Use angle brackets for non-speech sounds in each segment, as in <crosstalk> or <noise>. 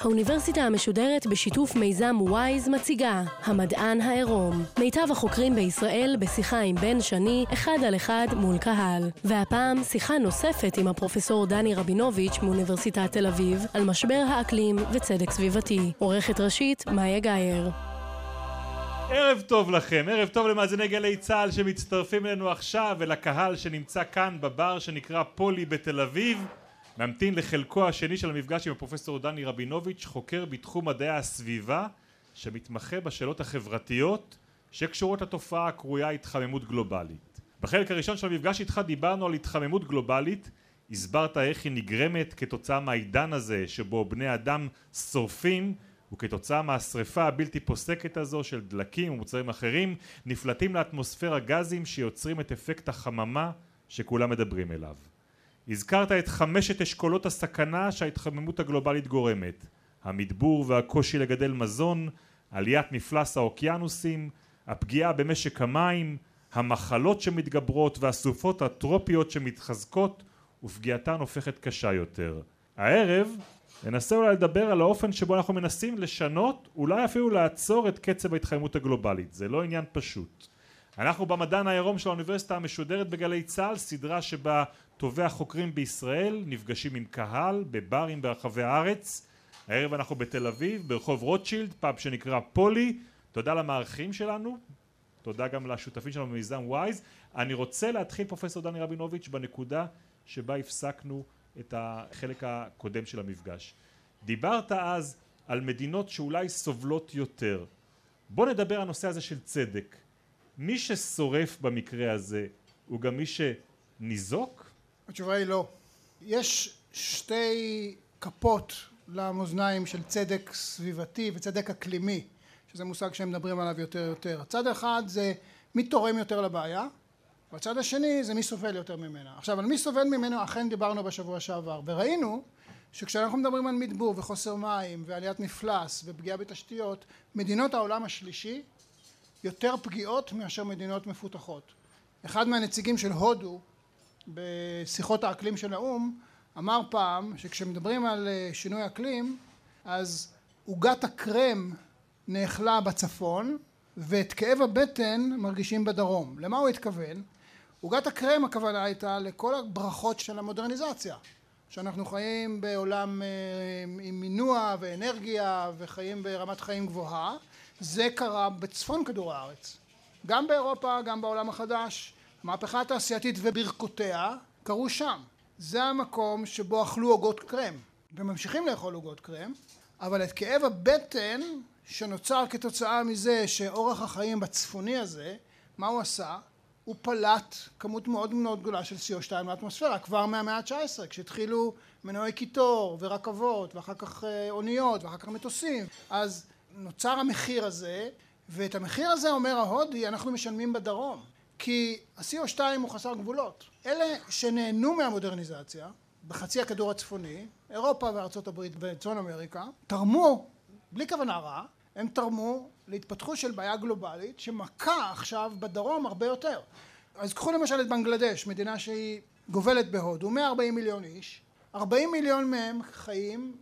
האוניברסיטה המשודרת בשיתוף מיזם וויז מציגה המדען העירום. מיטב החוקרים בישראל בשיחה עם בן שני אחד על אחד מול קהל. והפעם שיחה נוספת עם הפרופסור דני רבינוביץ' מאוניברסיטת תל אביב על משבר האקלים וצדק סביבתי. עורכת ראשית מאיה גאייר ערב טוב לכם, ערב טוב למאזיני גלי צה"ל שמצטרפים אלינו עכשיו ולקהל שנמצא כאן בבר שנקרא פולי בתל אביב ממתין לחלקו השני של המפגש עם הפרופסור דני רבינוביץ' חוקר בתחום מדעי הסביבה שמתמחה בשאלות החברתיות שקשורות לתופעה הקרויה התחממות גלובלית. בחלק הראשון של המפגש איתך דיברנו על התחממות גלובלית הסברת איך היא נגרמת כתוצאה מהעידן הזה שבו בני אדם שורפים וכתוצאה מהשריפה הבלתי פוסקת הזו של דלקים ומוצרים אחרים נפלטים לאטמוספירה גזים שיוצרים את אפקט החממה שכולם מדברים אליו. הזכרת את חמשת אשכולות הסכנה שההתחממות הגלובלית גורמת המדבור והקושי לגדל מזון, עליית מפלס האוקיינוסים, הפגיעה במשק המים, המחלות שמתגברות והסופות הטרופיות שמתחזקות ופגיעתן הופכת קשה יותר. הערב ננסה אולי לדבר על האופן שבו אנחנו מנסים לשנות, אולי אפילו לעצור את קצב ההתחממות הגלובלית. זה לא עניין פשוט. אנחנו במדען העירוני של האוניברסיטה המשודרת בגלי צה"ל, סדרה שבה טובי החוקרים בישראל נפגשים עם קהל בברים ברחבי הארץ. הערב אנחנו בתל אביב, ברחוב רוטשילד, פאב שנקרא פולי. תודה למארחים שלנו, תודה גם לשותפים שלנו במיזם Waze. אני רוצה להתחיל פרופסור דני רבינוביץ' בנקודה שבה הפסקנו את החלק הקודם של המפגש. דיברת אז על מדינות שאולי סובלות יותר. בוא נדבר על הנושא הזה של צדק. מי ששורף במקרה הזה הוא גם מי שניזוק? התשובה היא לא. יש שתי כפות למאזניים של צדק סביבתי וצדק אקלימי, שזה מושג שהם מדברים עליו יותר ויותר. הצד האחד זה מי תורם יותר לבעיה, והצד השני זה מי סובל יותר ממנה. עכשיו על מי סובל ממנו אכן דיברנו בשבוע שעבר, וראינו שכשאנחנו מדברים על מדבור וחוסר מים ועליית מפלס ופגיעה בתשתיות, מדינות העולם השלישי יותר פגיעות מאשר מדינות מפותחות. אחד מהנציגים של הודו בשיחות האקלים של האו"ם אמר פעם שכשמדברים על אה, שינוי אקלים אז עוגת הקרם נאכלה בצפון ואת כאב הבטן מרגישים בדרום. למה הוא התכוון? עוגת הקרם הכוונה הייתה לכל הברכות של המודרניזציה שאנחנו חיים בעולם אה, עם מינוע ואנרגיה וחיים ברמת חיים גבוהה. זה קרה בצפון כדור הארץ. גם באירופה גם בעולם החדש. המהפכה התעשייתית וברכותיה קרו שם. זה המקום שבו אכלו עוגות קרם. וממשיכים לאכול עוגות קרם אבל את כאב הבטן שנוצר כתוצאה מזה שאורח החיים בצפוני הזה מה הוא עשה? הוא פלט כמות מאוד מאוד גדולה של CO2 לאטמוספירה כבר מהמאה ה-19 כשהתחילו מנועי קיטור ורכבות ואחר כך אה, אוניות ואחר כך מטוסים. אז נוצר המחיר הזה ואת המחיר הזה אומר ההודי אנחנו משלמים בדרום כי ה-CO2 הוא חסר גבולות. אלה שנהנו מהמודרניזציה בחצי הכדור הצפוני אירופה וארצות הברית וצפון אמריקה תרמו בלי כוונה רעה הם תרמו להתפתחות של בעיה גלובלית שמכה עכשיו בדרום הרבה יותר. אז קחו למשל את בנגלדש מדינה שהיא גובלת בהודו 140 מיליון איש 40 מיליון מהם חיים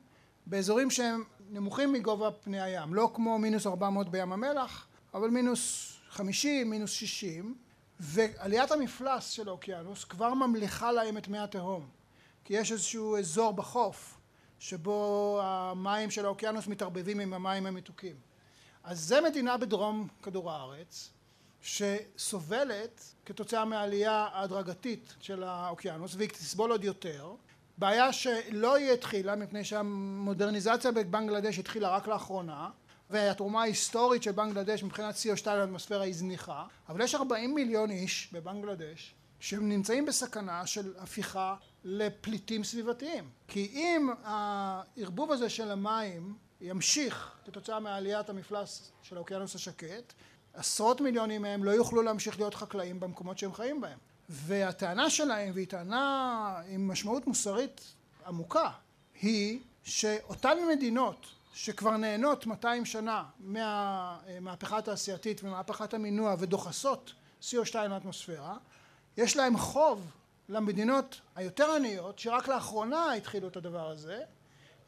באזורים שהם נמוכים מגובה פני הים לא כמו מינוס 400 בים המלח אבל מינוס 50 מינוס 60 ועליית המפלס של האוקיינוס כבר ממליכה להם את מי התהום כי יש איזשהו אזור בחוף שבו המים של האוקיינוס מתערבבים עם המים המתוקים. אז זה מדינה בדרום כדור הארץ שסובלת כתוצאה מהעלייה ההדרגתית של האוקיינוס והיא תסבול עוד יותר. בעיה שלא היא התחילה מפני שהמודרניזציה בבנגלדש התחילה רק לאחרונה והתרומה ההיסטורית של בנגלדש מבחינת CO2 לאטמוספירה היא זניחה. אבל יש 40 מיליון איש בבנגלדש שהם נמצאים בסכנה של הפיכה לפליטים סביבתיים. כי אם הערבוב הזה של המים ימשיך כתוצאה מעליית המפלס של האוקיינוס השקט עשרות מיליונים מהם לא יוכלו להמשיך להיות חקלאים במקומות שהם חיים בהם. והטענה שלהם והיא טענה עם משמעות מוסרית עמוקה היא שאותן מדינות שכבר נהנות 200 שנה מהמהפכה התעשייתית ומהפכת המינוע ודוחסות CO2 לאטמוספירה יש להם חוב למדינות היותר עניות שרק לאחרונה התחילו את הדבר הזה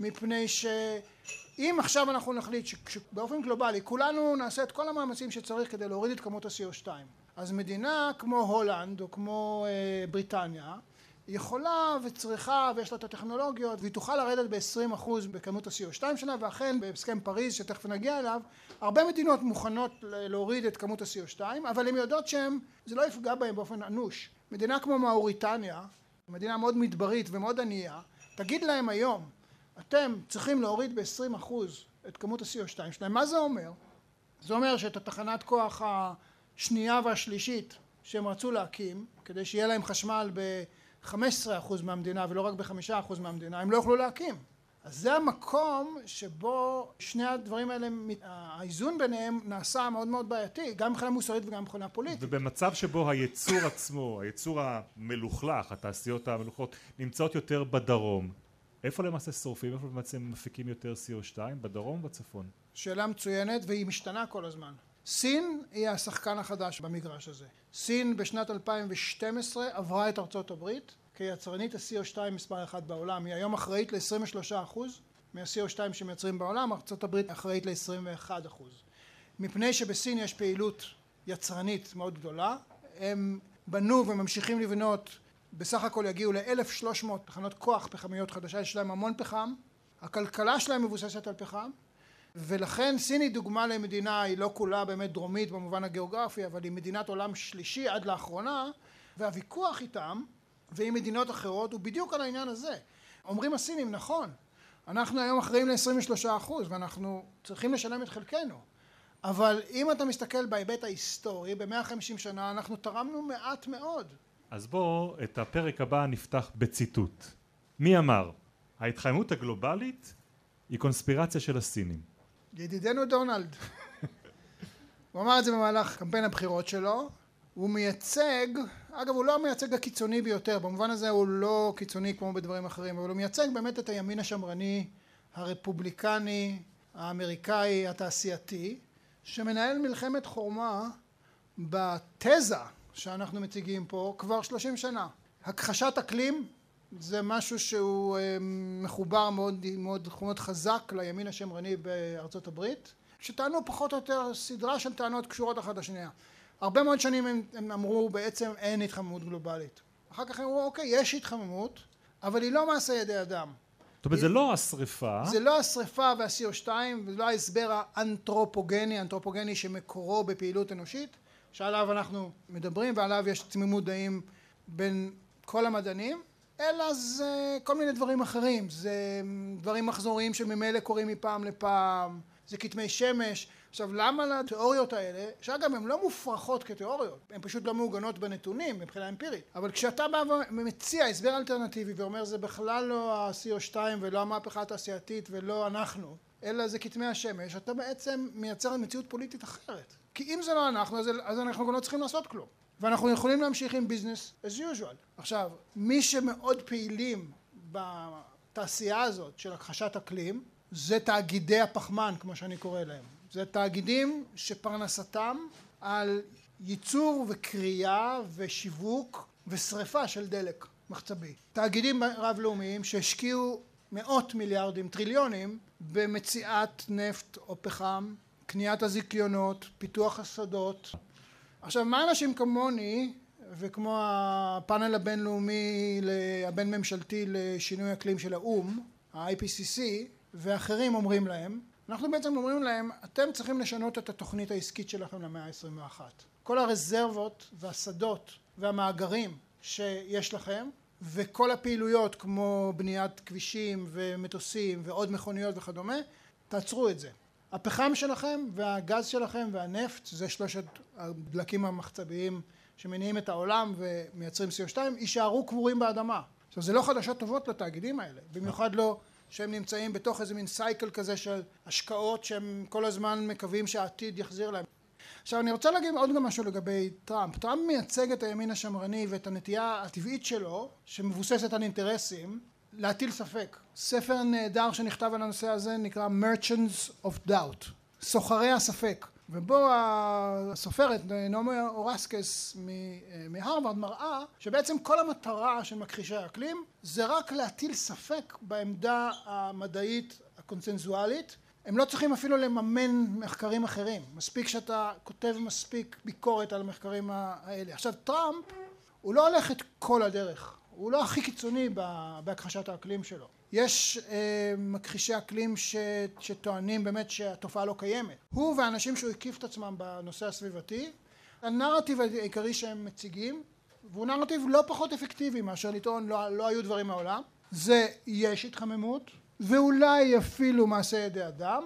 מפני שאם עכשיו אנחנו נחליט שבאופן גלובלי כולנו נעשה את כל המאמצים שצריך כדי להוריד את כמות ה-CO2 אז מדינה כמו הולנד או כמו אה, בריטניה יכולה וצריכה ויש לה את הטכנולוגיות והיא תוכל לרדת ב-20% בכמות ה-CO2 שלה ואכן בהסכם פריז שתכף נגיע אליו הרבה מדינות מוכנות להוריד את כמות ה-CO2 אבל הן יודעות שהן זה לא יפגע בהן באופן אנוש מדינה כמו מאוריטניה מדינה מאוד מדברית ומאוד ענייה תגיד להם היום אתם צריכים להוריד ב-20% את כמות ה-CO2 שלהם מה זה אומר? זה אומר שאת התחנת כוח השנייה והשלישית שהם רצו להקים כדי שיהיה להם חשמל ב- 15% מהמדינה ולא רק ב-5% מהמדינה, הם לא יוכלו להקים. אז זה המקום שבו שני הדברים האלה, האיזון ביניהם נעשה מאוד מאוד בעייתי, גם מבחינה מוסרית וגם מבחינה פוליטית. ובמצב שבו הייצור עצמו, הייצור המלוכלך, התעשיות המלוכלות, נמצאות יותר בדרום, איפה למעשה שורפים, איפה למעשה מפיקים יותר CO2, בדרום או בצפון? שאלה מצוינת והיא משתנה כל הזמן. סין היא השחקן החדש במגרש הזה. סין בשנת 2012 עברה את ארצות הברית כיצרנית ה-CO2 מספר אחת בעולם. היא היום אחראית ל-23% מה-CO2 שמייצרים בעולם, ארצות הברית אחראית ל-21%. מפני שבסין יש פעילות יצרנית מאוד גדולה, הם בנו וממשיכים לבנות, בסך הכל יגיעו ל-1,300 תחנות כוח פחמיות חדשה, יש להם המון פחם, הכלכלה שלהם מבוססת על פחם ולכן סין היא דוגמה למדינה, היא לא כולה באמת דרומית במובן הגיאוגרפי, אבל היא מדינת עולם שלישי עד לאחרונה, והוויכוח איתם ועם מדינות אחרות הוא בדיוק על העניין הזה. אומרים הסינים, נכון, אנחנו היום אחראים ל-23% ואנחנו צריכים לשלם את חלקנו, אבל אם אתה מסתכל בהיבט ההיסטורי, ב-150 שנה אנחנו תרמנו מעט מאוד. אז בואו את הפרק הבא נפתח בציטוט. מי אמר? ההתחממות הגלובלית היא קונספירציה של הסינים. ידידנו דונלד. <laughs> הוא אמר את זה במהלך קמפיין הבחירות שלו. הוא מייצג, אגב הוא לא המייצג הקיצוני ביותר, במובן הזה הוא לא קיצוני כמו בדברים אחרים, אבל הוא מייצג באמת את הימין השמרני, הרפובליקני, האמריקאי, התעשייתי, שמנהל מלחמת חורמה בתזה שאנחנו מציגים פה כבר שלושים שנה. הכחשת אקלים זה משהו שהוא אה, מחובר מאוד, מאוד, מאוד חזק לימין השמרני בארצות הברית, שטענו פחות או יותר סדרה של טענות קשורות אחת לשנייה. הרבה מאוד שנים הם, הם אמרו בעצם אין התחממות גלובלית. אחר כך הם אמרו אוקיי יש התחממות אבל היא לא מעשה ידי אדם. זאת אומרת זה לא השריפה. זה לא השריפה וה-CO2 וזה לא ההסבר האנתרופוגני, אנתרופוגני שמקורו בפעילות אנושית שעליו אנחנו מדברים ועליו יש תמימות דעים בין כל המדענים אלא זה כל מיני דברים אחרים, זה דברים מחזוריים שממילא קורים מפעם לפעם, זה כתמי שמש. עכשיו למה לתיאוריות האלה, שאגב הן לא מופרכות כתיאוריות, הן פשוט לא מעוגנות בנתונים מבחינה אמפירית, אבל כשאתה בא ומציע הסבר אלטרנטיבי ואומר זה בכלל לא ה-CO2 ולא המהפכה התעשייתית ולא אנחנו, אלא זה כתמי השמש, אתה בעצם מייצר מציאות פוליטית אחרת. כי אם זה לא אנחנו, אז אנחנו גם לא צריכים לעשות כלום. ואנחנו יכולים להמשיך עם ביזנס as usual. עכשיו, מי שמאוד פעילים בתעשייה הזאת של הכחשת אקלים זה תאגידי הפחמן כמו שאני קורא להם. זה תאגידים שפרנסתם על ייצור וקריאה ושיווק ושריפה של דלק מחצבי. תאגידים רב לאומיים שהשקיעו מאות מיליארדים, טריליונים, במציאת נפט או פחם, קניית הזיכיונות, פיתוח השדות, עכשיו מה אנשים כמוני וכמו הפאנל הבינלאומי הבין ממשלתי לשינוי אקלים של האו"ם ה-IPCC ואחרים אומרים להם אנחנו בעצם אומרים להם אתם צריכים לשנות את התוכנית העסקית שלכם למאה ה-21 כל הרזרבות והשדות והמאגרים שיש לכם וכל הפעילויות כמו בניית כבישים ומטוסים ועוד מכוניות וכדומה תעצרו את זה הפחם שלכם והגז שלכם והנפט זה שלושת הדלקים המחצביים שמניעים את העולם ומייצרים CO2 יישארו קבורים באדמה. עכשיו זה לא חדשות טובות לתאגידים האלה במיוחד לא שהם נמצאים בתוך איזה מין cycle כזה של השקעות שהם כל הזמן מקווים שהעתיד יחזיר להם. עכשיו אני רוצה להגיד עוד גם משהו לגבי טראמפ. טראמפ מייצג את הימין השמרני ואת הנטייה הטבעית שלו שמבוססת על אינטרסים להטיל ספק. ספר נהדר שנכתב על הנושא הזה נקרא Merchants of Doubt, סוחרי הספק. ובו הסופרת נעמי אורסקס מהרווארד מראה שבעצם כל המטרה של מכחישי האקלים זה רק להטיל ספק בעמדה המדעית הקונצנזואלית הם לא צריכים אפילו לממן מחקרים אחרים מספיק שאתה כותב מספיק ביקורת על המחקרים האלה עכשיו טראמפ הוא לא הולך את כל הדרך הוא לא הכי קיצוני בהכחשת האקלים שלו. יש אה, מכחישי אקלים ש, שטוענים באמת שהתופעה לא קיימת. הוא והאנשים שהוא הקיף את עצמם בנושא הסביבתי הנרטיב העיקרי שהם מציגים והוא נרטיב לא פחות אפקטיבי מאשר לטעון לא, לא היו דברים מעולם. זה יש התחממות ואולי אפילו מעשה ידי אדם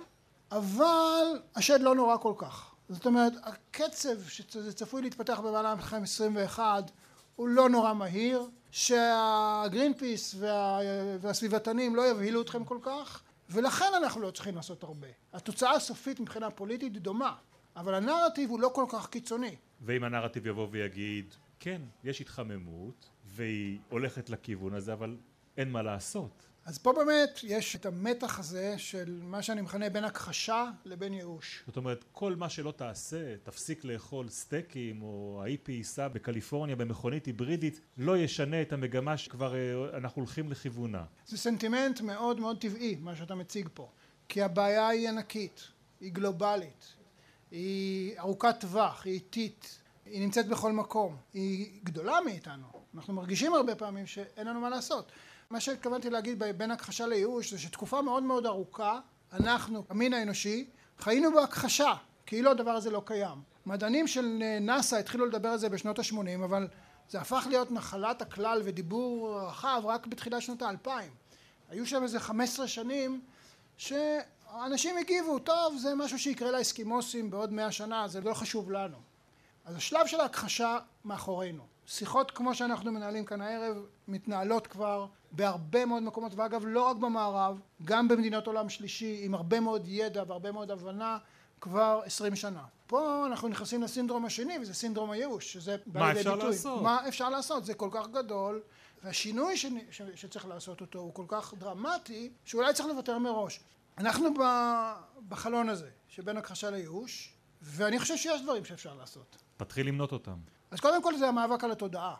אבל השד לא נורא כל כך. זאת אומרת הקצב שזה צפוי להתפתח במהלך המלחמת 21 הוא לא נורא מהיר שהגרין פיס וה... והסביבתנים לא יבהילו אתכם כל כך ולכן אנחנו לא צריכים לעשות הרבה. התוצאה הסופית מבחינה פוליטית היא דומה אבל הנרטיב הוא לא כל כך קיצוני. ואם הנרטיב יבוא ויגיד כן יש התחממות והיא הולכת לכיוון הזה אבל אין מה לעשות אז פה באמת יש את המתח הזה של מה שאני מכנה בין הכחשה לבין ייאוש. זאת אומרת כל מה שלא תעשה תפסיק לאכול סטייקים או האיפי ייסע בקליפורניה במכונית היברידית לא ישנה את המגמה שכבר אה, אנחנו הולכים לכיוונה. זה סנטימנט מאוד מאוד טבעי מה שאתה מציג פה כי הבעיה היא ענקית, היא גלובלית, היא ארוכת טווח, היא איטית, היא נמצאת בכל מקום, היא גדולה מאיתנו, אנחנו מרגישים הרבה פעמים שאין לנו מה לעשות מה שהתכוונתי להגיד בין הכחשה לייאוש זה שתקופה מאוד מאוד ארוכה אנחנו המין האנושי חיינו בהכחשה כאילו הדבר הזה לא קיים. מדענים של נאסא התחילו לדבר על זה בשנות ה-80 אבל זה הפך להיות נחלת הכלל ודיבור רחב רק בתחילת שנות האלפיים. היו שם איזה 15 שנים שאנשים הגיבו טוב זה משהו שיקרה לאסקימוסים בעוד מאה שנה זה לא חשוב לנו. אז השלב של ההכחשה מאחורינו. שיחות כמו שאנחנו מנהלים כאן הערב מתנהלות כבר בהרבה מאוד מקומות ואגב לא רק במערב גם במדינות עולם שלישי עם הרבה מאוד ידע והרבה מאוד הבנה כבר עשרים שנה. פה אנחנו נכנסים לסינדרום השני וזה סינדרום הייאוש שזה מה אפשר ביטוי. לעשות? מה אפשר לעשות? זה כל כך גדול והשינוי ש... ש... שצריך לעשות אותו הוא כל כך דרמטי שאולי צריך לוותר מראש. אנחנו בחלון הזה שבין הכחשה לייאוש ואני חושב שיש דברים שאפשר לעשות. תתחיל למנות אותם. אז קודם כל זה המאבק על התודעה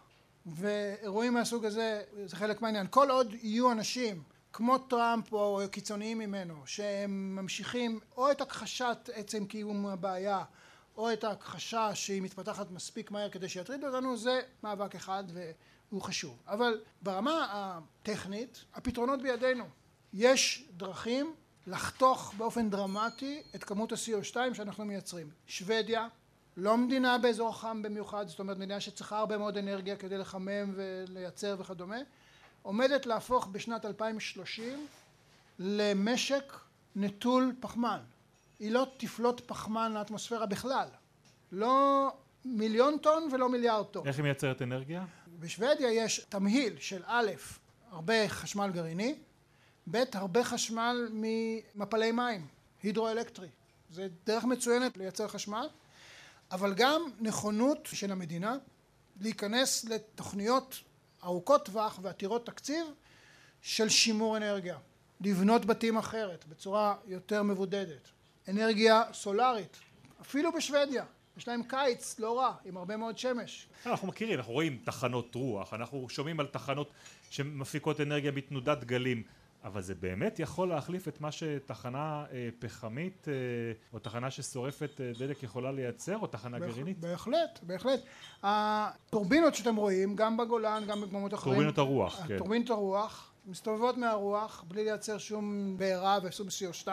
ואירועים מהסוג הזה זה חלק מהעניין. כל עוד יהיו אנשים כמו טראמפ או קיצוניים ממנו שהם ממשיכים או את הכחשת עצם קיום הבעיה או את ההכחשה שהיא מתפתחת מספיק מהר כדי שיטריד אותנו זה מאבק אחד והוא חשוב. אבל ברמה הטכנית הפתרונות בידינו. יש דרכים לחתוך באופן דרמטי את כמות ה-CO2 שאנחנו מייצרים. שוודיה לא מדינה באזור חם במיוחד זאת אומרת מדינה שצריכה הרבה מאוד אנרגיה כדי לחמם ולייצר וכדומה עומדת להפוך בשנת 2030 למשק נטול פחמן. היא לא תפלוט פחמן לאטמוספירה בכלל. לא מיליון טון ולא מיליארד טון. איך היא מייצרת אנרגיה? בשוודיה יש תמהיל של א' הרבה חשמל גרעיני ב' הרבה חשמל ממפלי מים הידרואלקטרי. זה דרך מצוינת לייצר חשמל אבל גם נכונות של המדינה להיכנס לתוכניות ארוכות טווח ועתירות תקציב של שימור אנרגיה. לבנות בתים אחרת בצורה יותר מבודדת. אנרגיה סולארית אפילו בשוודיה. יש להם קיץ לא רע עם הרבה מאוד שמש. אנחנו מכירים אנחנו רואים תחנות רוח. אנחנו שומעים על תחנות שמפיקות אנרגיה בתנודת גלים אבל זה באמת יכול להחליף את מה שתחנה אה, פחמית אה, או תחנה ששורפת אה, דלק יכולה לייצר או תחנה בהח, גרעינית? בהחלט, בהחלט. הטורבינות שאתם רואים גם בגולן גם במקומות אחרים טורבינות הרוח, כן. טורבינות הרוח מסתובבות מהרוח בלי לייצר שום בעירה ושום CO2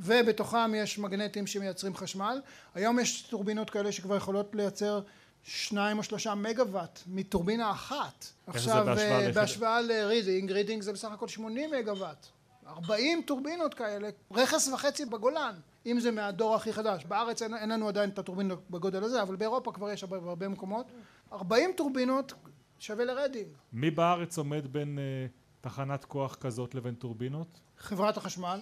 ובתוכם יש מגנטים שמייצרים חשמל היום יש טורבינות כאלה שכבר יכולות לייצר שניים או שלושה מגוואט מטורבינה אחת עכשיו בהשוואה לרידינג רידינג זה בסך הכל שמונים מגוואט ארבעים טורבינות כאלה רכס וחצי בגולן אם זה מהדור הכי חדש. בארץ אין, אין לנו עדיין את הטורבינות בגודל הזה אבל באירופה כבר יש בהרבה מקומות. ארבעים טורבינות שווה לרידינג. מי בארץ עומד בין אה, תחנת כוח כזאת לבין טורבינות? חברת החשמל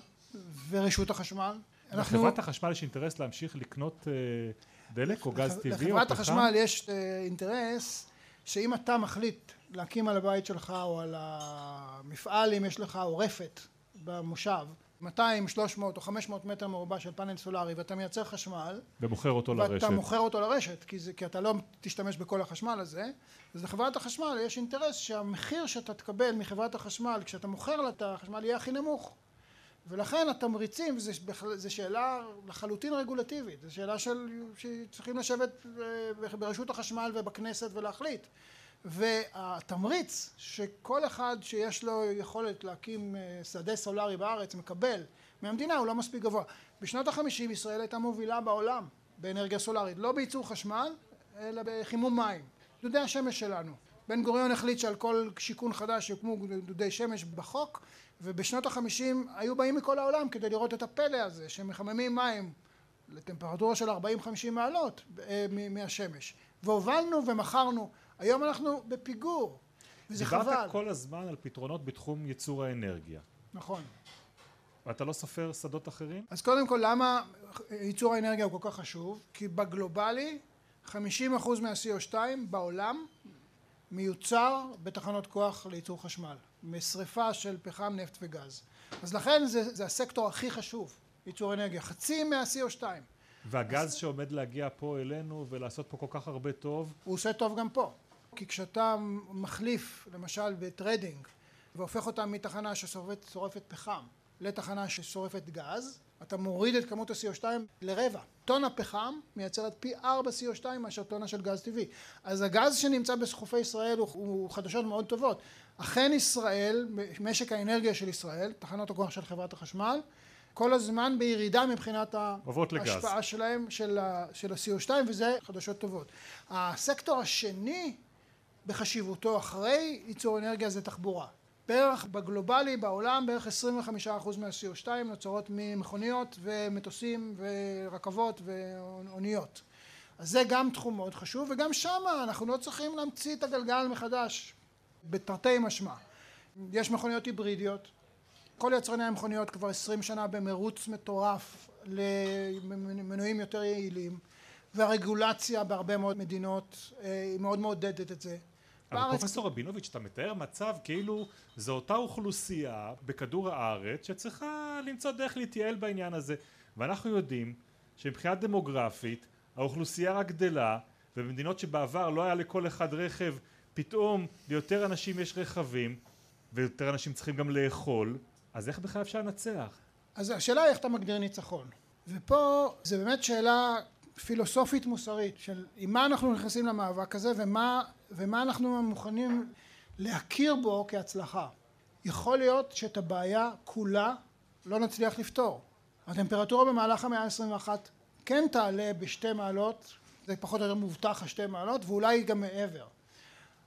ורשות החשמל. לחברת החשמל יש אינטרס להמשיך לקנות uh, דלק או גז טבעי או פחם? לחברת החשמל יש אה, אינטרס שאם אתה מחליט להקים על הבית שלך או על המפעל אם יש לך או רפת במושב 200, 300 או 500 מטר מרובע של פאנל סולארי ואתה מייצר חשמל ומוכר אותו לרשת ואתה מוכר אותו לרשת כי, זה, כי אתה לא תשתמש בכל החשמל הזה אז לחברת החשמל יש אינטרס שהמחיר שאתה תקבל מחברת החשמל כשאתה מוכר לה את החשמל יהיה הכי נמוך ולכן התמריצים זו שאלה לחלוטין רגולטיבית זו שאלה של שצריכים לשבת אה, ברשות החשמל ובכנסת ולהחליט והתמריץ שכל אחד שיש לו יכולת להקים אה, שדה סולארי בארץ מקבל מהמדינה הוא לא מספיק גבוה. בשנות החמישים ישראל הייתה מובילה בעולם באנרגיה סולארית, לא בייצור חשמל אלא בחימום מים. דודי השמש שלנו. בן גוריון החליט שעל כל שיכון חדש יוקמו דודי שמש בחוק ובשנות החמישים היו באים מכל העולם כדי לראות את הפלא הזה שמחממים מים לטמפרטורה של 40-50 מעלות אה, מהשמש והובלנו ומכרנו היום אנחנו בפיגור, וזה חבל. דיברת כל הזמן על פתרונות בתחום ייצור האנרגיה. נכון. ואתה לא סופר שדות אחרים? אז קודם כל למה ייצור האנרגיה הוא כל כך חשוב? כי בגלובלי 50% מה-CO2 בעולם מיוצר בתחנות כוח לייצור חשמל, משריפה של פחם, נפט וגז. אז לכן זה, זה הסקטור הכי חשוב, ייצור אנרגיה, חצי מה-CO2. והגז אז... שעומד להגיע פה אלינו ולעשות פה כל כך הרבה טוב? הוא עושה טוב גם פה. כי כשאתה מחליף למשל ברידינג והופך אותה מתחנה ששורפת פחם לתחנה ששורפת גז אתה מוריד את כמות ה-CO2 לרבע. טונה פחם מייצרת פי ארבע CO2 מאשר טונה של גז טבעי. אז הגז שנמצא בסחופי ישראל הוא, הוא חדשות מאוד טובות. אכן ישראל, משק האנרגיה של ישראל, תחנות הכוח של חברת החשמל, כל הזמן בירידה מבחינת ההשפעה שלהם של ה-CO2 וזה חדשות טובות. הסקטור השני בחשיבותו אחרי ייצור אנרגיה זה תחבורה. בערך בגלובלי בעולם בערך 25% מה-CO2 נוצרות ממכוניות ומטוסים ורכבות ואוניות. אז זה גם תחום מאוד חשוב וגם שם אנחנו לא צריכים להמציא את הגלגל מחדש בתרתי משמע. יש מכוניות היברידיות, כל יצרני המכוניות כבר 20 שנה במרוץ מטורף למנועים יותר יעילים והרגולציה בהרבה מאוד מדינות אה, היא מאוד מעודדת את זה אבל פרופסור רבינוביץ' אתה מתאר מצב כאילו זו אותה אוכלוסייה בכדור הארץ שצריכה למצוא דרך להתייעל בעניין הזה ואנחנו יודעים שמבחינה דמוגרפית האוכלוסייה רק גדלה ובמדינות שבעבר לא היה לכל אחד רכב פתאום ליותר אנשים יש רכבים ויותר אנשים צריכים גם לאכול אז איך בכלל אפשר לנצח? אז השאלה היא איך אתה מגדיר ניצחון ופה זה באמת שאלה פילוסופית מוסרית של עם מה אנחנו נכנסים למאבק הזה ומה, ומה אנחנו מוכנים להכיר בו כהצלחה. יכול להיות שאת הבעיה כולה לא נצליח לפתור. הטמפרטורה במהלך המאה ה-21 כן תעלה בשתי מעלות, זה פחות או יותר מובטח השתי מעלות ואולי גם מעבר.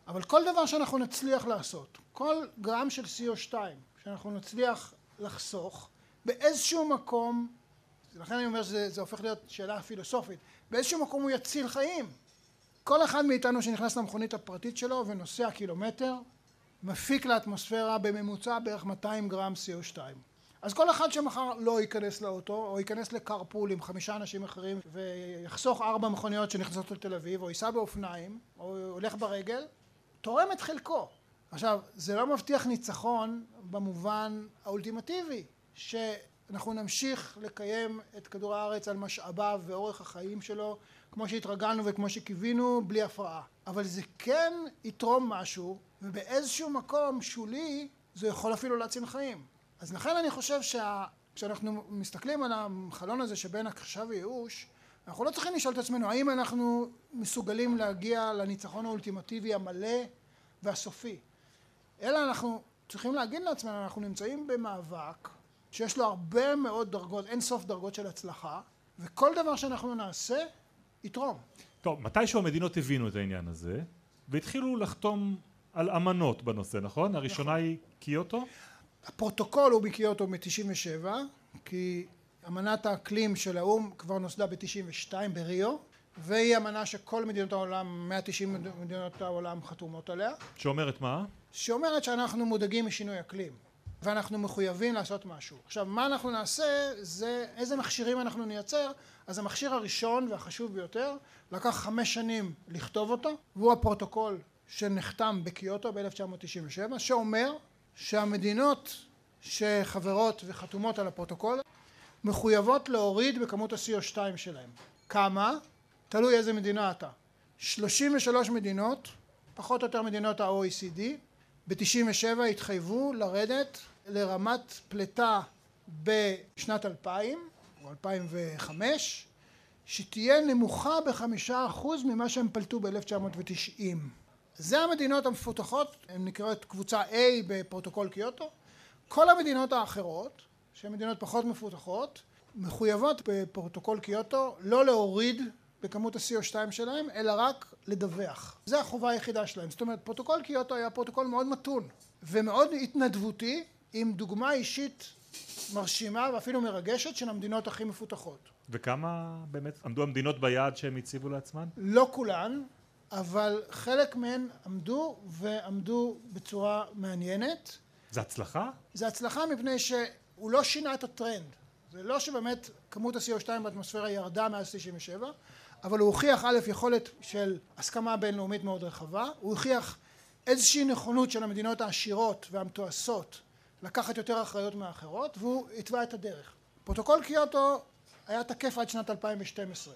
אבל כל דבר שאנחנו נצליח לעשות, כל גרם של CO2 שאנחנו נצליח לחסוך, באיזשהו מקום לכן אני אומר שזה הופך להיות שאלה פילוסופית. באיזשהו מקום הוא יציל חיים. כל אחד מאיתנו שנכנס למכונית הפרטית שלו ונוסע קילומטר, מפיק לאטמוספירה בממוצע בערך 200 גרם CO2. אז כל אחד שמחר לא ייכנס לאוטו, או ייכנס לקרפול עם חמישה אנשים אחרים, ויחסוך ארבע מכוניות שנכנסות לתל אביב, או ייסע באופניים, או הולך ברגל, תורם את חלקו. עכשיו, זה לא מבטיח ניצחון במובן האולטימטיבי, ש... אנחנו נמשיך לקיים את כדור הארץ על משאביו ואורך החיים שלו כמו שהתרגלנו וכמו שקיווינו בלי הפרעה. אבל זה כן יתרום משהו ובאיזשהו מקום שולי זה יכול אפילו להציל חיים. אז לכן אני חושב שכשאנחנו מסתכלים על החלון הזה שבין הכחשה וייאוש אנחנו לא צריכים לשאול את עצמנו האם אנחנו מסוגלים להגיע לניצחון האולטימטיבי המלא והסופי? אלא אנחנו צריכים להגיד לעצמנו אנחנו נמצאים במאבק שיש לו הרבה מאוד דרגות, אין סוף דרגות של הצלחה, וכל דבר שאנחנו נעשה יתרום. טוב, מתישהו המדינות הבינו את העניין הזה, והתחילו לחתום על אמנות בנושא, נכון? הראשונה נכון. היא קיוטו? הפרוטוקול הוא מקיוטו מ-97, כי אמנת האקלים של האו"ם כבר נוסדה ב-92 בריו, והיא אמנה שכל מדינות העולם, 190 מדינות העולם חתומות עליה. שאומרת מה? שאומרת שאנחנו מודאגים משינוי אקלים. ואנחנו מחויבים לעשות משהו. עכשיו מה אנחנו נעשה זה איזה מכשירים אנחנו נייצר אז המכשיר הראשון והחשוב ביותר לקח חמש שנים לכתוב אותו והוא הפרוטוקול שנחתם בקיוטו ב-1997 שאומר שהמדינות שחברות וחתומות על הפרוטוקול מחויבות להוריד בכמות ה-CO2 שלהם. כמה? תלוי איזה מדינה אתה. 33 מדינות, פחות או יותר מדינות ה-OECD, ב-97 התחייבו לרדת לרמת פליטה בשנת 2000 או 2005 שתהיה נמוכה בחמישה אחוז ממה שהם פלטו ב-1990. זה המדינות המפותחות, הן נקראות קבוצה A בפרוטוקול קיוטו. כל המדינות האחרות, שהן מדינות פחות מפותחות, מחויבות בפרוטוקול קיוטו לא להוריד בכמות ה-CO2 שלהם, אלא רק לדווח. זו החובה היחידה שלהם. זאת אומרת, פרוטוקול קיוטו היה פרוטוקול מאוד מתון ומאוד התנדבותי, עם דוגמה אישית מרשימה ואפילו מרגשת של המדינות הכי מפותחות. וכמה באמת עמדו המדינות ביעד שהם הציבו לעצמן? לא כולן, אבל חלק מהן עמדו ועמדו בצורה מעניינת. זה הצלחה? זה הצלחה מפני שהוא לא שינה את הטרנד. זה לא שבאמת כמות ה-CO2 באטמוספירה ירדה מאז 97, אבל הוא הוכיח א' יכולת של הסכמה בינלאומית מאוד רחבה, הוא הוכיח איזושהי נכונות של המדינות העשירות והמתועשות לקחת יותר אחריות מאחרות והוא התווה את הדרך. פרוטוקול קיוטו היה תקף עד שנת 2012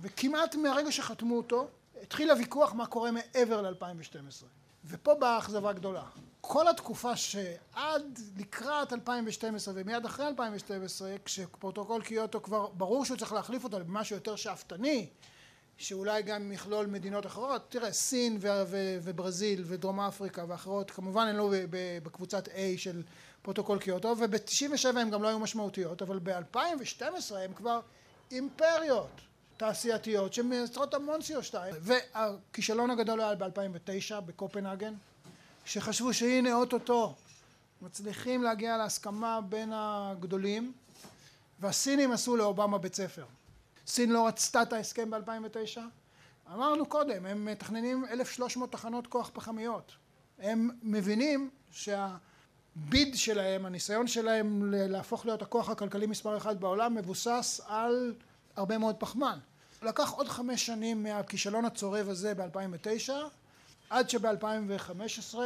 וכמעט מהרגע שחתמו אותו התחיל הוויכוח מה קורה מעבר ל-2012 ופה באה האכזבה גדולה. כל התקופה שעד לקראת 2012 ומיד אחרי 2012 כשפרוטוקול קיוטו כבר ברור שהוא צריך להחליף אותו במשהו יותר שאפתני שאולי גם יכלול מדינות אחרות, תראה סין וברזיל ודרום אפריקה ואחרות כמובן הן לא בקבוצת A של פרוטוקול קיוטו וב-97 הן גם לא היו משמעותיות אבל ב-2012 הן כבר אימפריות תעשייתיות שמייצרות המון CO2 והכישלון הגדול היה ב-2009 בקופנהגן שחשבו שהנה אוטוטו מצליחים להגיע להסכמה בין הגדולים והסינים עשו לאובמה בית ספר סין לא רצתה את ההסכם ב-2009? אמרנו קודם הם מתכננים 1300 תחנות כוח פחמיות. הם מבינים שהביד שלהם הניסיון שלהם להפוך להיות הכוח הכלכלי מספר אחד בעולם מבוסס על הרבה מאוד פחמן. לקח עוד חמש שנים מהכישלון הצורב הזה ב-2009 עד שב-2015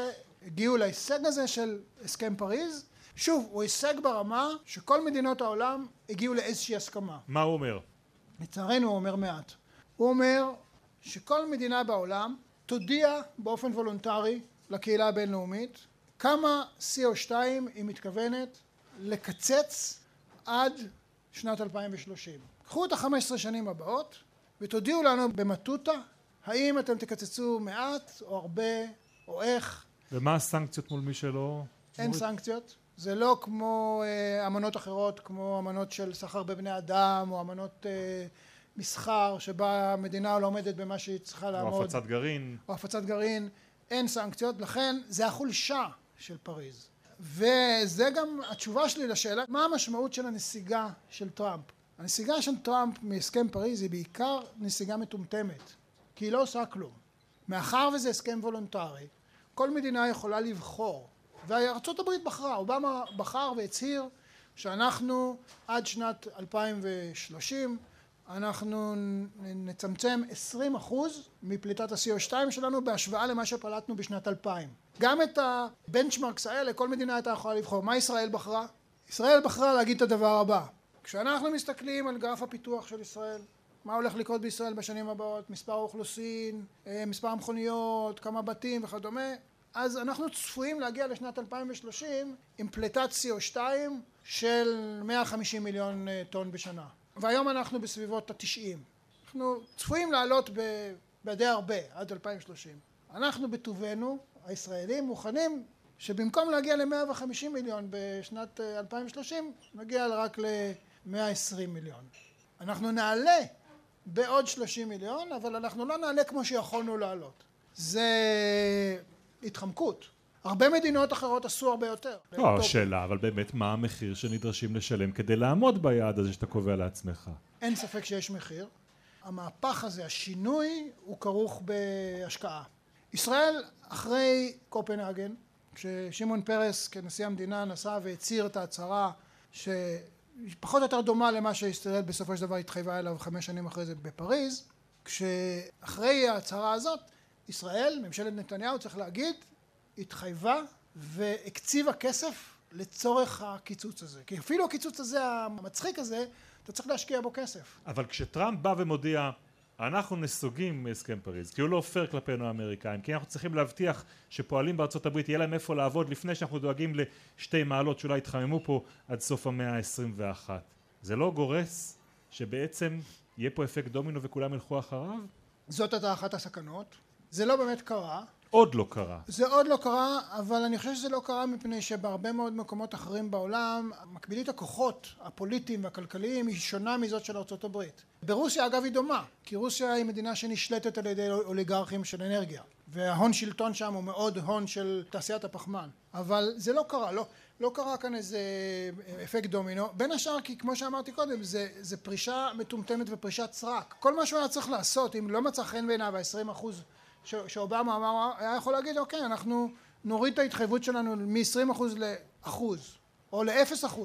הגיעו להישג הזה של הסכם פריז. שוב הוא הישג ברמה שכל מדינות העולם הגיעו לאיזושהי הסכמה. מה הוא אומר? לצערנו הוא אומר מעט. הוא אומר שכל מדינה בעולם תודיע באופן וולונטרי לקהילה הבינלאומית כמה CO2 היא מתכוונת לקצץ עד שנת 2030 קחו את החמש עשרה שנים הבאות ותודיעו לנו במטותא האם אתם תקצצו מעט או הרבה או איך. ומה הסנקציות מול מי שלא? אין סנקציות זה לא כמו אה, אמנות אחרות כמו אמנות של סחר בבני אדם או אמנות אה, מסחר שבה המדינה לא עומדת במה שהיא צריכה לעמוד. או הפצת גרעין. או הפצת גרעין. אין סנקציות. לכן זה החולשה של פריז. וזה גם התשובה שלי לשאלה מה המשמעות של הנסיגה של טראמפ? הנסיגה של טראמפ מהסכם פריז היא בעיקר נסיגה מטומטמת כי היא לא עושה כלום. מאחר וזה הסכם וולונטרי כל מדינה יכולה לבחור וארצות הברית בחרה אובמה בחר והצהיר שאנחנו עד שנת 2030 אנחנו נצמצם 20 אחוז מפליטת ה-CO2 שלנו בהשוואה למה שפלטנו בשנת 2000 גם את הבנצ'מרקס האלה כל מדינה הייתה יכולה לבחור. מה ישראל בחרה? ישראל בחרה להגיד את הדבר הבא. כשאנחנו מסתכלים על גרף הפיתוח של ישראל מה הולך לקרות בישראל בשנים הבאות? מספר האוכלוסין מספר המכוניות כמה בתים וכדומה אז אנחנו צפויים להגיע לשנת 2030 עם פליטת CO2 של 150 מיליון טון בשנה. והיום אנחנו בסביבות ה-90 אנחנו צפויים לעלות בדי הרבה עד 2030 אנחנו בטובנו הישראלים מוכנים שבמקום להגיע ל-150 מיליון בשנת 2030 נגיע רק ל-120 מיליון. אנחנו נעלה בעוד 30 מיליון אבל אנחנו לא נעלה כמו שיכולנו לעלות. זה התחמקות הרבה מדינות אחרות עשו הרבה יותר. לא השאלה אבל באמת מה המחיר שנדרשים לשלם כדי לעמוד ביעד הזה שאתה קובע לעצמך? אין ספק שיש מחיר. המהפך הזה השינוי הוא כרוך בהשקעה. ישראל אחרי קופנהגן כששמעון פרס כנשיא המדינה נסע והצהיר את ההצהרה שפחות או יותר דומה למה שישראל בסופו של דבר התחייבה אליו חמש שנים אחרי זה בפריז כשאחרי ההצהרה הזאת ישראל ממשלת נתניהו צריך להגיד התחייבה והקציבה כסף לצורך הקיצוץ הזה. כי אפילו הקיצוץ הזה, המצחיק הזה, אתה צריך להשקיע בו כסף. אבל כשטראמפ בא ומודיע אנחנו נסוגים מהסכם פריז כי הוא לא פייר כלפינו האמריקאים כי אנחנו צריכים להבטיח שפועלים בארצות הברית יהיה להם איפה לעבוד לפני שאנחנו דואגים לשתי מעלות שאולי יתחממו פה עד סוף המאה ה-21 זה לא גורס שבעצם יהיה פה אפקט דומינו וכולם ילכו אחריו? זאת הייתה אחת הסכנות זה לא באמת קרה עוד לא קרה. זה עוד לא קרה, אבל אני חושב שזה לא קרה מפני שבהרבה מאוד מקומות אחרים בעולם מקבילית הכוחות הפוליטיים והכלכליים היא שונה מזאת של ארצות הברית. ברוסיה אגב היא דומה, כי רוסיה היא מדינה שנשלטת על ידי אוליגרכים של אנרגיה, וההון שלטון שם הוא מאוד הון של תעשיית הפחמן, אבל זה לא קרה, לא, לא קרה כאן איזה אפקט דומינו, בין השאר כי כמו שאמרתי קודם זה, זה פרישה מטומטמת ופרישת סרק, כל מה שהוא היה צריך לעשות אם לא מצא חן בעיניו ה-20 אחוז שאובמה אמר, היה יכול להגיד אוקיי אנחנו נוריד את ההתחייבות שלנו מ-20% לאחוז או ל-0%.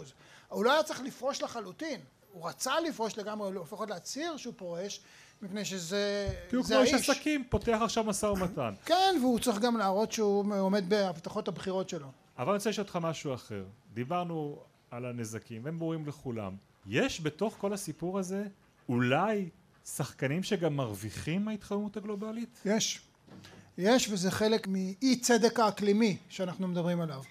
הוא לא היה צריך לפרוש לחלוטין, הוא רצה לפרוש לגמרי, לפחות להצהיר שהוא פורש מפני שזה האיש. כי הוא כמו איש עסקים, פותח עכשיו משא ומתן. <laughs> כן, והוא צריך גם להראות שהוא עומד בהבטחות הבחירות שלו. אבל אני רוצה לשאול אותך משהו אחר. דיברנו על הנזקים, והם ברורים לכולם. יש בתוך כל הסיפור הזה אולי שחקנים שגם מרוויחים מההתחממות הגלובלית? יש. יש וזה חלק מאי צדק האקלימי שאנחנו מדברים עליו.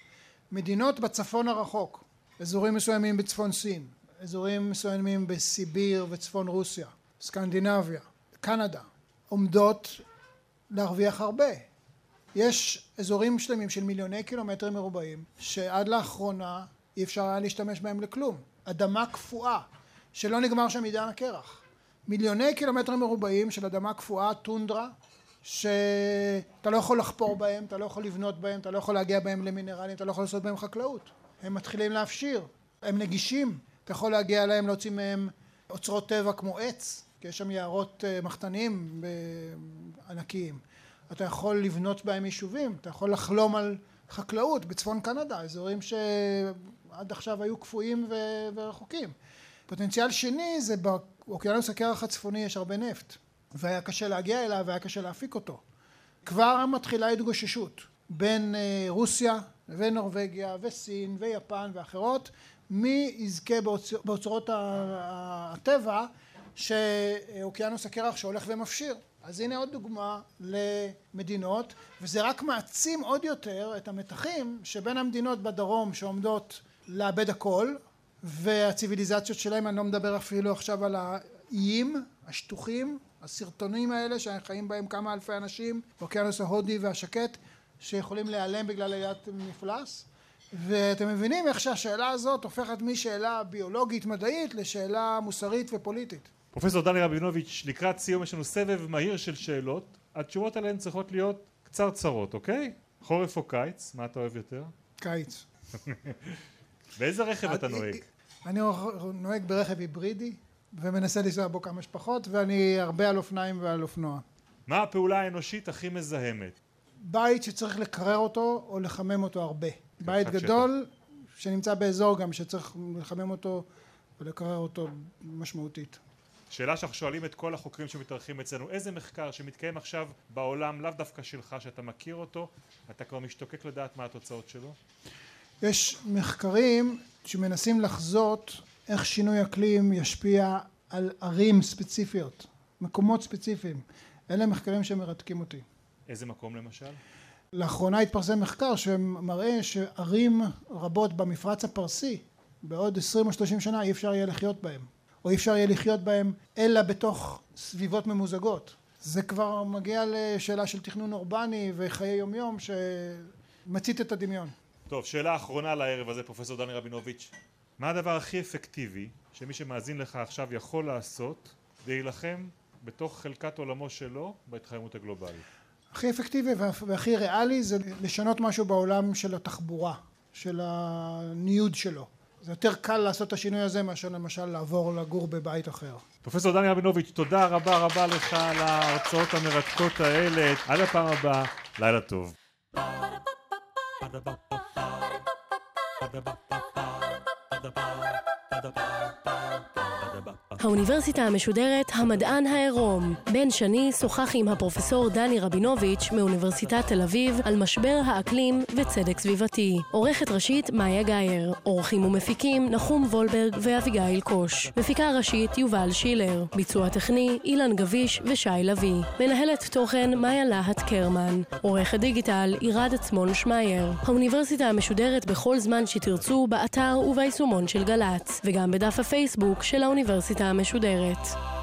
מדינות בצפון הרחוק, אזורים מסוימים בצפון סין, אזורים מסוימים בסיביר וצפון רוסיה, סקנדינביה, קנדה, עומדות להרוויח הרבה. יש אזורים שלמים של מיליוני קילומטרים מרובעים שעד לאחרונה אי אפשר היה להשתמש בהם לכלום. אדמה קפואה שלא נגמר שם עידן הקרח. מיליוני קילומטרים מרובעים של אדמה קפואה, טונדרה, שאתה לא יכול לחפור בהם, אתה לא יכול לבנות בהם, אתה לא יכול להגיע בהם למינרלים, אתה לא יכול לעשות בהם חקלאות. הם מתחילים להפשיר, הם נגישים, אתה יכול להגיע אליהם, להוציא מהם אוצרות טבע כמו עץ, כי יש שם יערות אה, מחתניים ענקיים. אתה יכול לבנות בהם יישובים, אתה יכול לחלום על חקלאות בצפון קנדה, אזורים שעד עכשיו היו קפואים ורחוקים. פוטנציאל שני זה באוקיינוס הקרח הצפוני יש הרבה נפט והיה קשה להגיע אליו והיה קשה להפיק אותו. כבר מתחילה התגוששות בין אה, רוסיה ונורבגיה וסין ויפן ואחרות מי יזכה באוצרות הטבע שאוקיינוס הקרח שהולך ומפשיר. אז הנה עוד דוגמה למדינות וזה רק מעצים עוד יותר את המתחים שבין המדינות בדרום שעומדות לאבד הכל והציוויליזציות שלהם, אני לא מדבר אפילו עכשיו על האיים השטוחים, הסרטונים האלה שחיים בהם כמה אלפי אנשים, באוקיינוס ההודי והשקט, שיכולים להיעלם בגלל עליית מפלס, ואתם מבינים איך שהשאלה הזאת הופכת משאלה ביולוגית מדעית לשאלה מוסרית ופוליטית. פרופסור דני רבינוביץ', לקראת סיום יש לנו סבב מהיר של שאלות, התשובות עליהן צריכות להיות קצרצרות, אוקיי? חורף או קיץ, מה אתה אוהב יותר? קיץ. <laughs> באיזה רכב אתה נוהג? אני נוהג ברכב היברידי ומנסה לנסוע בו כמה שפחות ואני הרבה על אופניים ועל אופנוע. מה הפעולה האנושית הכי מזהמת? בית שצריך לקרר אותו או לחמם אותו הרבה. בית גדול שטח. שנמצא באזור גם שצריך לחמם אותו ולקרר אותו משמעותית. שאלה שאנחנו שואלים את כל החוקרים שמתארחים אצלנו איזה מחקר שמתקיים עכשיו בעולם לאו דווקא שלך שאתה מכיר אותו אתה כבר משתוקק לדעת מה התוצאות שלו? יש מחקרים שמנסים לחזות איך שינוי אקלים ישפיע על ערים ספציפיות, מקומות ספציפיים. אלה מחקרים שמרתקים אותי. איזה מקום למשל? לאחרונה התפרסם מחקר שמראה שערים רבות במפרץ הפרסי בעוד 20 או 30 שנה אי אפשר יהיה לחיות בהם או אי אפשר יהיה לחיות בהם אלא בתוך סביבות ממוזגות זה כבר מגיע לשאלה של תכנון אורבני וחיי יומיום שמצית את הדמיון טוב, שאלה אחרונה לערב הזה, פרופסור דני רבינוביץ'. מה הדבר הכי אפקטיבי שמי שמאזין לך עכשיו יכול לעשות להילחם בתוך חלקת עולמו שלו בהתחממות הגלובלית? הכי אפקטיבי והכי ריאלי זה לשנות משהו בעולם של התחבורה, של הניוד שלו. זה יותר קל לעשות את השינוי הזה מאשר למשל לעבור לגור בבית אחר. פרופסור דני רבינוביץ', תודה רבה רבה לך על ההרצאות המרתקות האלה. עד הפעם הבאה, לילה טוב. ba ba ba האוניברסיטה המשודרת המדען העירום. בן שני שוחח עם הפרופסור דני רבינוביץ' מאוניברסיטת תל אביב על משבר האקלים וצדק סביבתי. עורכת ראשית מאיה גאייר. עורכים ומפיקים נחום וולברג ואביגיל קוש. מפיקה ראשית יובל שילר. ביצוע טכני אילן גביש ושי לביא. מנהלת תוכן מאיה להט קרמן. עורכת דיגיטל עירד עצמון שמייר. האוניברסיטה המשודרת בכל זמן שתרצו באתר וביישומון של גל"צ, וגם בדף הפייסבוק של האוניברסיטה המשודרת.